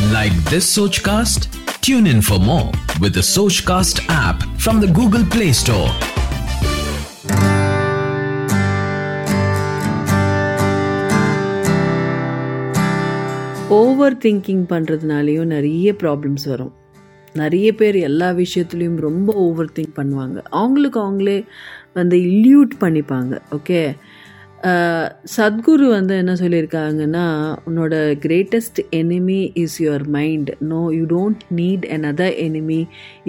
Like this Sochcast? Tune in for more with the Sochcast app from the Google Play Store. Over thinking பண்ணுறதுனாலையும் நிறைய problems வரும் நிறைய பேர் எல்லா விஷயத்துலையும் ரொம்ப ஓவர் திங்க் பண்ணுவாங்க அவங்களுக்கு அவங்களே வந்து இல்யூட் பண்ணிப்பாங்க ஓகே சத்குரு வந்து என்ன சொல்லியிருக்காங்கன்னா உன்னோட greatest enemy is your mind no you don't need another enemy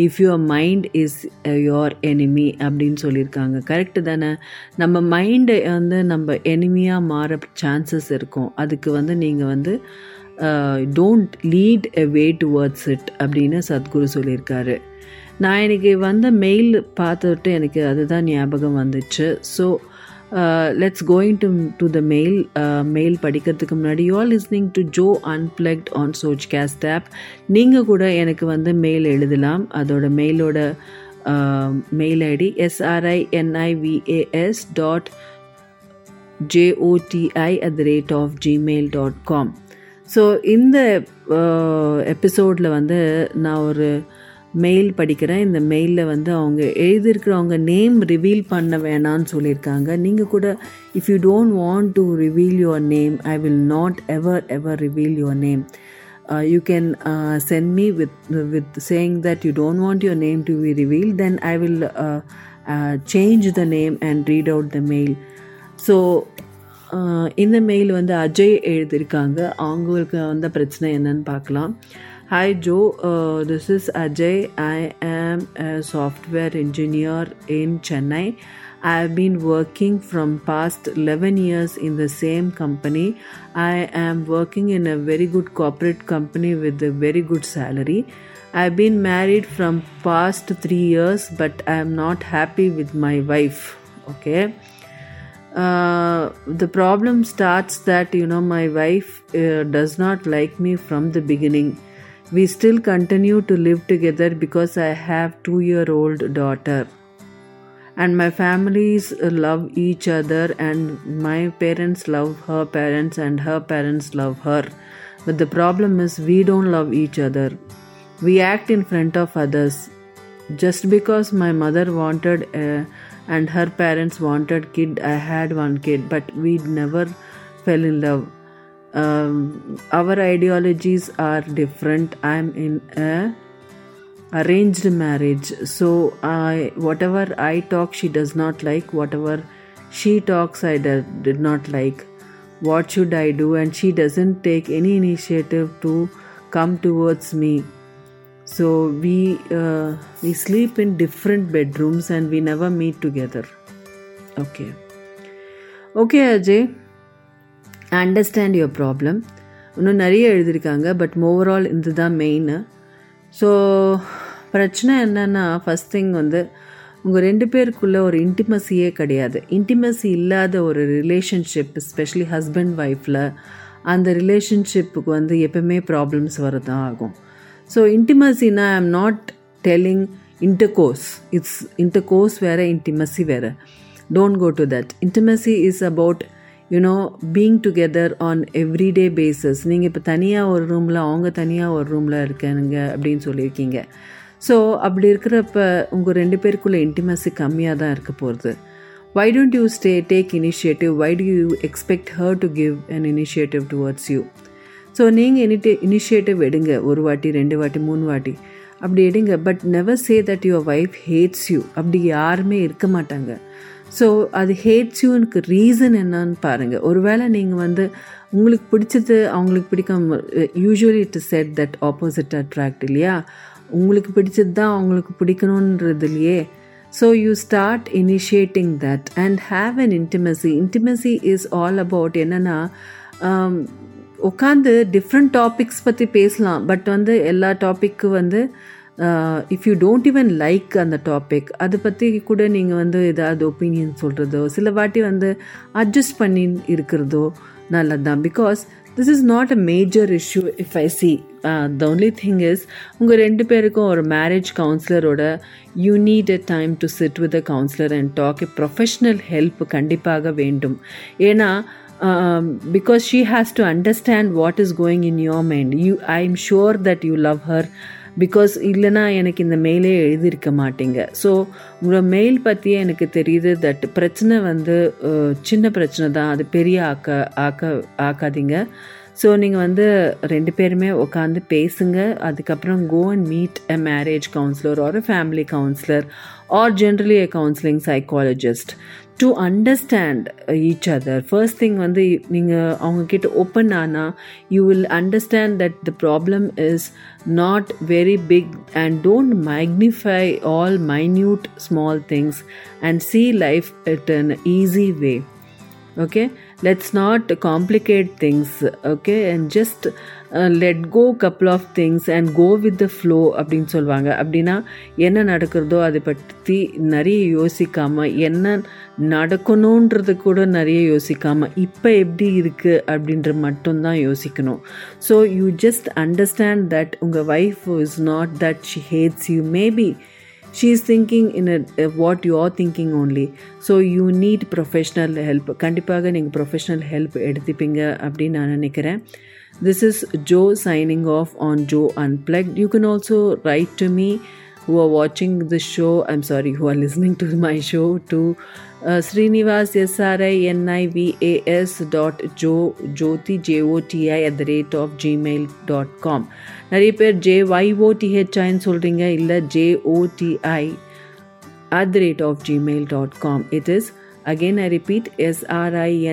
if your mind is your enemy அப்படின்னு சொல்லியிருக்காங்க. கரெக்டு தானே? நம்ம மைண்டை வந்து நம்ம எனிமியாக மாற சான்சஸ் இருக்கும். அதுக்கு வந்து நீங்கள் வந்து don't lead a way towards it அப்படின்னு சத்குரு சொல்லியிருக்காரு. நான் எனக்கு வந்த மெயில் பார்த்துட்டு எனக்கு அதுதான் ஞாபகம் வந்துச்சு. So let's going to to the mail mail படிக்கிறதுக்கு முன்னாடி. You are listening to Jo unplugged on சோச் caste app நீங்கள் கூட எனக்கு வந்து மெயில் எழுதலாம். அதோட மெயிலோட mail ID SRINIVAS dot JOTI at the rate of Gmail dot com so இந்த எபிசோடில் வந்து நான் ஒரு மெயில் படிக்கிறேன் இந்த மெயிலில் வந்து அவங்க எழுதியிருக்கிறவங்க நேம் ரிவீல் பண்ண வேணான்னு சொல்லியிருக்காங்க. நீங்கள் கூட if you don't want to reveal your name I will not ever ever reveal your name you can send me with with saying that you don't want your name to be reveal then I will change the name and read out the mail so இந்த mail வந்து அஜய் எழுதியிருக்காங்க. அவங்களுக்கு வந்த பிரச்சனை என்னன்னு பார்க்கலாம். Hi Joe, uh, this is Ajay. I am a software engineer in Chennai. I have been working from past 11 years in the same company. I am working in a very good corporate company with a very good salary. I've been married from past 3 years but I am not happy with my wife. Okay. Uh, the problem starts that you know my wife uh, does not like me from the beginning we still continue to live together because i have 2 year old daughter. And my families love each other and my parents love her parents and her parents love her. But the problem is we don't love each other. We act in front of others. Just because my mother wanted a, and her parents wanted kid i had one kid but we never fell in love um, our ideologies are different. I'm in a arranged marriage. So i whatever i talk she does not like. Whatever she talks i did, did not like. What should i do? And she doesn't take any initiative to come towards me. So we uh, we sleep in different bedrooms and we never meet together. Okay. Okay ajay understand your problem இன்னும் நிறைய எழுதியிருக்காங்க but overall இது தான் main so பிரச்சனை என்னென்னா first thing வந்து உங்கள் ரெண்டு பேருக்குள்ளே ஒரு இன்டிமசியே கிடையாது. இன்டிமசி இல்லாத ஒரு ரிலேஷன்ஷிப் ஸ்பெஷலி ஹஸ்பண்ட் ஒய்ஃபில் அந்த ரிலேஷன்ஷிப்புக்கு வந்து எப்பவுமே ப்ராப்ளம்ஸ் வரதான் ஆகும். So இன்டிமசினா I am not telling intercourse it's intercourse வேறு இன்டிமசி வேறு. Don't go to that intimacy is about you know being together on everyday basis நீங்கள் இப்போ தனியாக ஒரு ரூமில் அவங்க தனியாக ஒரு ரூமில் இருக்கானுங்க அப்படின்னு சொல்லியிருக்கீங்க. ஸோ அப்படி இருக்கிறப்ப உங்கள் ரெண்டு பேருக்குள்ளே இன்டிமசி கம்மியாக தான் இருக்க போகிறது why don't you stay take initiative why do you expect her to give an initiative towards you so நீங்கள் இனிட்டி இனிஷியேட்டிவ் எடுங்க. ஒரு வாட்டி ரெண்டு வாட்டி மூணு வாட்டி. அப்படி எடுங்க. But never say that your wife hates you அப்படி யாருமே இருக்க மாட்டாங்க. ஸோ அது ஹேட்ஸ் யூனுக்கு ரீசன் என்னன்னு பாருங்கள் ஒருவேளை நீங்கள் வந்து உங்களுக்கு பிடிச்சது அவங்களுக்கு பிடிக்காம usually it said that opposite attract இல்லையா? உங்களுக்கு பிடிச்சது தான் அவங்களுக்கு பிடிக்கணுன்றது இல்லையே so you start initiating that and have an intimacy intimacy is all about என்னென்னா உட்காந்து டிஃப்ரெண்ட் டாபிக்ஸ் பற்றி பேசலாம். பட் வந்து எல்லா டாப்பிக்கு வந்து if you don't even like அந்த டாபிக் அதை பற்றி கூட நீங்கள் வந்து ஏதாவது ஒப்பீனியன் சொல்கிறதோ சில வாட்டி வந்து அட்ஜஸ்ட் பண்ணி இருக்கிறதோ நல்லது தான் because this is not a major issue if I see the only thing is உங்கள் ரெண்டு பேருக்கும் ஒரு marriage கவுன்சிலரோட you need a time to sit with a counsellor and talk a professional help கண்டிப்பாக வேண்டும். ஏன்னா because she has to understand what is going in your mind you I am sure that you love her because இல்லைனா எனக்கு இந்த மெயிலே எழுதியிருக்க மாட்டீங்க. So உங்களோட mail பற்றியே எனக்கு தெரியுது தட் பிரச்சனை வந்து சின்ன பிரச்சனை தான். அது பெரிய ஆக்க ஆக்க ஆக்காதீங்க. ஸோ நீங்கள் வந்து ரெண்டு பேருமே உட்காந்து பேசுங்க. அதுக்கப்புறம் go and meet a marriage counsellor or family counsellor or generally a counselling psychologist to understand each other first thing வந்து நீங்கள் அவங்கக்கிட்ட ஓப்பன் ஆனால் you will understand that the problem is not very big and don't magnify all minute small things and see life at an easy way. Okay? Let's not complicate things okay? And just uh, let go couple of things and go with the flow அப்படின்னு சொல்லுவாங்க அப்படின்னா என்ன நடக்கிறதோ அதை பற்றி நிறைய யோசிக்காமல் என்ன நடக்கணுன்றது கூட நிறைய யோசிக்காமல் இப்போ எப்படி இருக்குது அப்படின்ற மட்டும்தான் யோசிக்கணும். So you just understand that உங்கள் wife is not that she hates you maybe she is thinking in a, uh, what you are thinking only so you need professional help கண்டிப்பாக நீங்கள் ப்ரொஃபஷனல் ஹெல்ப் எடுத்துப்பீங்க அப்படின்னு நான் நினைக்கிறேன் this is joe signing off on joe unplugged you can also write to me who are watching the show i'm sorry who are listening to my show to uh, srinivas s-r-i-n-i-v-a-s dot jo jyoti j-o-t-i at the rate of gmail dot com நிறைய பேர் J ஒய்ஓடிஹெச்ஐன்னு சொல்கிறீங்க இல்லை J O T I at the rate of gmail.com it is again i repeat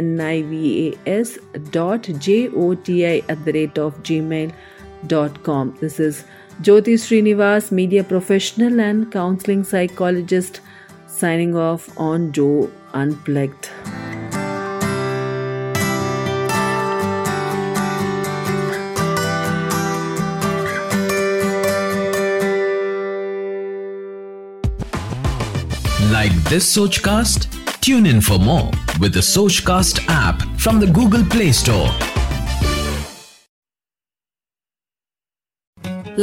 s-r-i-n-i-v-a-s dot j-o-t-i at the rate of gmail.com this is jyoti srinivas media professional and counseling psychologist signing off on joe unplugged Like this Sochcast? Tune in for more with the Sochcast app from the Google Play Store.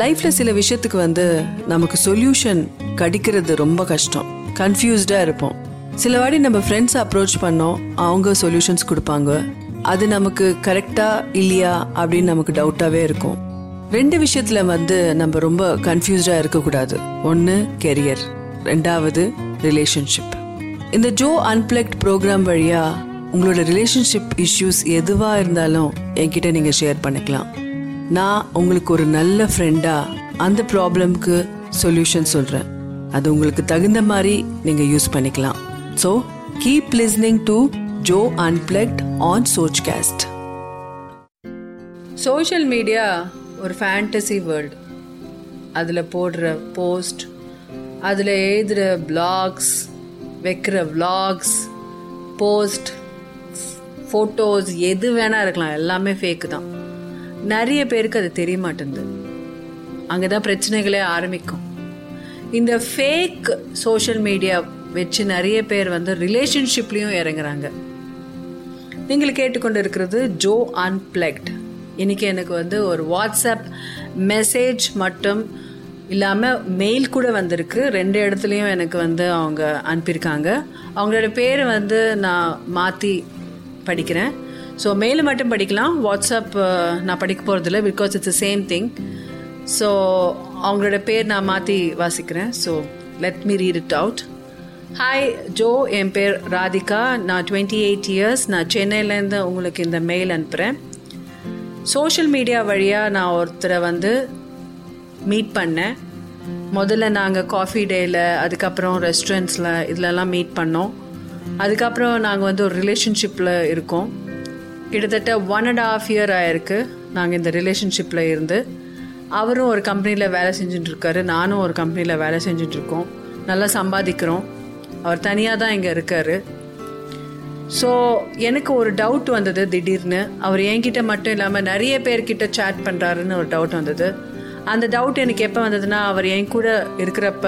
லைஃப்ல சில விஷயத்துக்கு வந்து நமக்கு solution கிடைக்கிறது ரொம்ப கஷ்டம் கன்ஃபியூஸ்டாக இருப்போம். சில வாட்டி நம்ம ஃப்ரெண்ட்ஸ் அப்ரோச் பண்ணோம் அவங்க சொல்யூஷன்ஸ் கொடுப்பாங்க. அது நமக்கு கரெக்டா இல்லையா அப்படின்னு நமக்கு டவுட்டாகவே இருக்கும். ரெண்டு விஷயத்துல வந்து நம்ம ரொம்ப கன்ஃபியூஸ்டாக இருக்கக்கூடாது. ஒன்று கெரியர் ரெண்டாவது ரிலேஷன்ஷிப் இந்த ஜோ அன்பிளக்ட் ப்ரோக்ராம் வழியா உங்களோட ரிலேஷன்ஷிப் இஷ்யூஸ் எதுவாக இருந்தாலும் என்கிட்ட நீங்கள் ஷேர் பண்ணிக்கலாம். நான் உங்களுக்கு ஒரு நல்ல ஃப்ரெண்டாக அந்த ப்ராப்ளம்க்கு சொல்யூஷன் சொல்கிறேன் அது உங்களுக்கு தகுந்த மாதிரி நீங்க யூஸ் பண்ணிக்கலாம். So keep listening to Jo unplugged on Sochcast social media ஒரு ஃபேண்டசி வேர்ல்டு அதில் போடுற போஸ்ட் அதில் எழுதுகிற பிளாக்ஸ் வைக்கிற விளாக்ஸ் போஸ்ட் ஃபோட்டோஸ் எது வேணால் இருக்கலாம். எல்லாமே ஃபேக்கு தான். நிறைய பேருக்கு அது தெரிய மாட்டேங்குது அங்கே தான் பிரச்சனைகளே ஆரம்பிக்கும். இந்த ஃபேக் சோஷியல் மீடியா வச்சு நிறைய பேர் வந்து ரிலேஷன்ஷிப்லேயும் இறங்குறாங்க. நீங்கள் கேட்டுக்கொண்டு இருக்கிறது ஜோ அன்பிளக்ட் இன்றைக்கி எனக்கு வந்து ஒரு வாட்ஸ்அப் மெசேஜ் மட்டும் இல்லாமல் மெயில் கூட வந்திருக்கு. ரெண்டு இடத்துலையும் எனக்கு வந்து அவங்க அனுப்பியிருக்காங்க. அவங்களோட பேர் வந்து நான் மாற்றி படிக்கிறேன். ஸோ மெயில் மட்டும் படிக்கலாம். வாட்ஸ்அப் நான் படிக்க போகிறதில்ல because it's same thing so அவங்களோட பேர் நான் மாற்றி வாசிக்கிறேன். So let me read it out hi Jo என் பேர் ராதிகா. நான் டுவெண்ட்டி எயிட் இயர்ஸ் நான் சென்னையிலேருந்து உங்களுக்கு இந்த மெயில் அனுப்புகிறேன் சோஷியல் மீடியா வழியாக நான் ஒருத்தரை வந்து மீட் பண்ணேன். முதல்ல நாங்கள் காஃபி டேயில் அதுக்கப்புறம் ரெஸ்டாரண்ட்ஸில் இதிலலாம் மீட் பண்ணோம். அதுக்கப்புறம் நாங்கள் வந்து ஒரு ரிலேஷன்ஷிப்பில் இருக்கோம். கிட்டத்தட்ட ஒன் அண்ட் ஆஃப் இயர் ஆயிருக்கு. நாங்கள் இந்த ரிலேஷன்ஷிப்பில் இருந்து. அவரும் ஒரு கம்பெனியில் வேலை செஞ்சுட்டு இருக்காரு நானும் ஒரு கம்பெனியில் வேலை செஞ்சுட்டு இருக்கோம் நல்லா சம்பாதிக்கிறோம். அவர் தனியாக தான் இங்கே இருக்காரு. ஸோ எனக்கு ஒரு டவுட் வந்தது திடீர்னு. அவர் என்கிட்ட மட்டும் இல்லாமல் நிறைய பேர்கிட்ட சேட் பண்ணுறாருன்னு ஒரு டவுட் வந்தது. அந்த டவுட் எனக்கு எப்போ வந்ததுன்னா அவர் என் கூட இருக்கிறப்ப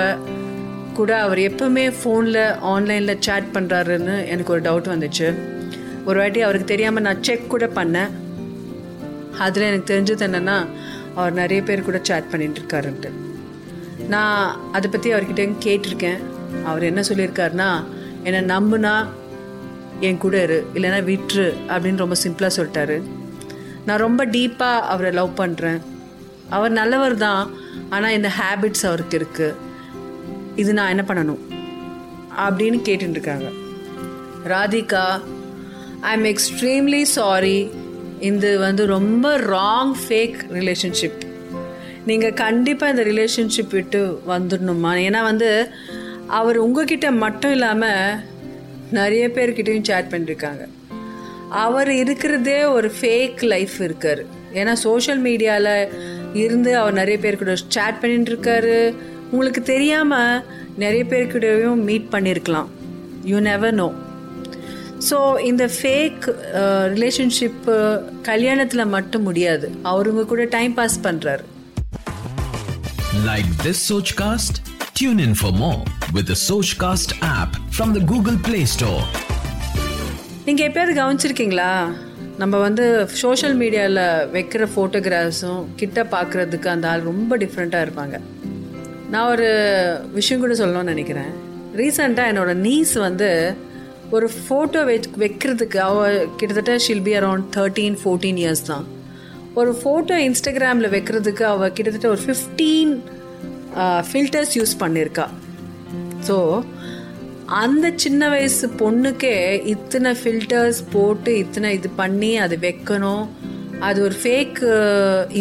கூட அவர் எப்பவுமே ஃபோனில் ஆன்லைனில் சேட் பண்ணுறாருன்னு எனக்கு ஒரு டவுட் வந்துச்சு. ஒரு வாட்டி அவருக்கு தெரியாமல் நான் செக் கூட பண்ணேன். அதில் எனக்கு தெரிஞ்சது என்னென்னா அவர் நிறைய பேர் கூட சேட் பண்ணிட்டு இருக்காருன்ட்டு நான் அதை பற்றி அவர்கிட்ட கேட்டிருக்கேன். அவர் என்ன சொல்லியிருக்காருன்னா என்னை நம்புனா என் கூட இரு இல்லைன்னா விட்டுரு அப்படின்னு ரொம்ப சிம்பிளாக சொல்லிட்டாரு. நான் ரொம்ப டீப்பாக அவரை லவ் பண்ணுறேன் அவர் நல்லவர் தான் ஆனால் இந்த ஹேபிட்ஸ் அவருக்கு இருக்குது இது நான் என்ன பண்ணணும்? அப்படின்னு கேட்டுருக்காங்க Radhika I am extremely sorry இது வந்து ரொம்ப ராங் ஃபேக் ரிலேஷன்ஷிப் நீங்கள் கண்டிப்பாக இந்த ரிலேஷன்ஷிப் விட்டு வந்துடணுமா ஏன்னா வந்து அவர் உங்ககிட்ட மட்டும் இல்லாமல் நிறைய பேர்கிட்டையும் சேட் பண்ணியிருக்காங்க அவர் இருக்கிறதே ஒரு ஃபேக் லைஃப் இருக்கார். ஏன்னா சோஷியல் மீடியாவில் இருந்து அவர் நிறைய பேர் கூட சேட் பண்ணிட்டு இருக்காரு உங்களுக்கு தெரியாமல் நிறைய பேர்கிட்டையும் மீட் பண்ணியிருக்கலாம் யூ நெவர் நோ ஸோ இந்த ஃபேக் ரிலேஷன்ஷிப்பு கல்யாணத்தில் மட்டும் முடியாது. அவருங்க கூட டைம் பாஸ் பண்ணுறாரு Like this Sochcast? Tune in for more with the Sochcast app from the Google Play Store. நீங்கள் எப்பயாவது கவனிச்சிருக்கீங்களா? நம்ம வந்து சோஷியல் மீடியாவில் வைக்கிற ஃபோட்டோகிராஃப்ஸும் கிட்ட பார்க்குறதுக்கு அந்த ஆள் ரொம்ப டிஃப்ரெண்ட்டாக இருப்பாங்க. நான் ஒரு விஷயம் கூட சொல்லணும்னு நினைக்கிறேன். ரீசெண்டாக என்னோட நீஸ் வந்து ஒரு ஃபோட்டோ வெ வைக்கிறதுக்கு அவ கிட்டத்தட்ட she'll be around thirteen fourteen years தான். ஒரு ஃபோட்டோ இன்ஸ்டாகிராமில் வைக்கிறதுக்கு அவள் கிட்டத்தட்ட ஒரு ஃபிஃப்டீன் ஃபில்டர்ஸ் யூஸ் பண்ணியிருக்கா ஸோ அந்த சின்ன வயசு பொண்ணுக்கே இத்தனை ஃபில்டர்ஸ் போட்டு இத்தனை இது பண்ணி அது வைக்கணும். அது ஒரு ஃபேக்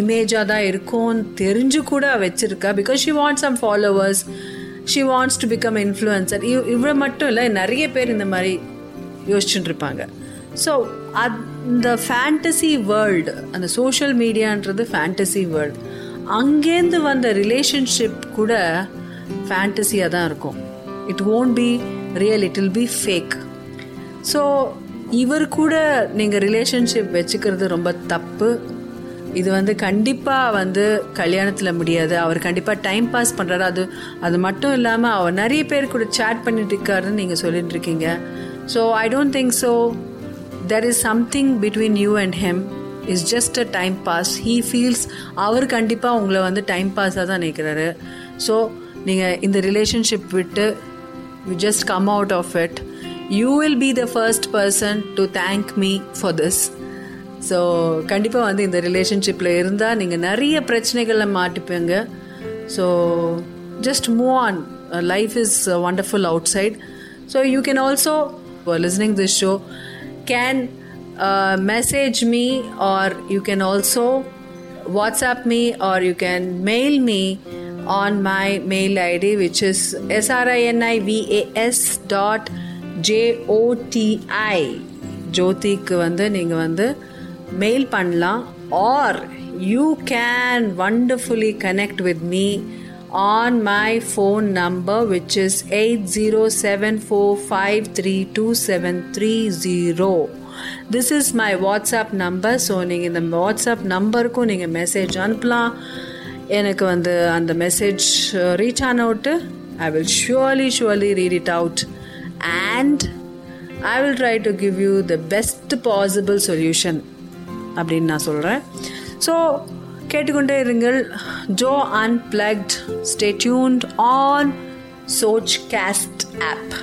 இமேஜாக தான் இருக்கும்னு தெரிஞ்சு கூட வச்சுருக்கா. Because she want some followers she wants to become influencer இவ் இவ்வளோ மட்டும் இல்லை நிறைய பேர் இந்த மாதிரி யோசிச்சுட்டு இருப்பாங்க ஸோ அந்த ஃபேண்டசி வேர்ல்டு அந்த சோஷியல் மீடியான்றது ஃபேண்டசி வேர்ல்டு அங்கேருந்து வந்த ரிலேஷன்ஷிப் கூட ஃபேண்டசியாக தான் இருக்கும். It won't be real it will be fake so இவர் கூட நீங்கள் ரிலேஷன்ஷிப் வச்சுக்கிறது ரொம்ப தப்பு. இது வந்து கண்டிப்பாக வந்து கல்யாணத்தில் முடியாது. அவர் கண்டிப்பாக டைம் பாஸ் பண்ணுறாரு அது அது மட்டும் இல்லாமல் அவர் நிறைய பேர் கூட சேட் பண்ணிட்டு இருக்காருன்னு நீங்கள் சொல்லிட்டு இருக்கீங்க. So I don't think so there is something between you and him is just a time pass he feels அவர் கண்டிப்பாக உங்களை வந்து டைம் பாஸாக தான் நினைக்கிறாரு. ஸோ நீங்கள் இந்த ரிலேஷன்ஷிப் விட்டு you just come out of it you will be the first person to thank me for this so கண்டிப்பாக வந்து இந்த ரிலேஷன்ஷிப்பில் இருந்தால் நீங்கள் நிறைய பிரச்சனைகளில் மாட்டிப்பீங்க. So just move on life is wonderful outside so you can also listening this show can message me or you can also WhatsApp me or you can mail me on on my mail id which is srinivas dot joti ஜோதிக்கு வந்து நீங்கள் வந்து mail பண்ணலாம் or you can wonderfully connect with me on my phone number which is eight zero seven four five three two seven three zero this is my WhatsApp number so நீங்கள் இந்த WhatsApp நம்பருக்கும் நீங்கள் message அனுப்பலாம் எனக்கு வந்து அந்த message reach ஆன விட்டு I will surely surely read it out and I will try to give you the best possible solution அப்படின்னு நான் சொல்கிறேன் ஸோ கேட்டுக்கொண்டே இருங்கள். Jo unplugged stay tuned on Sochcast app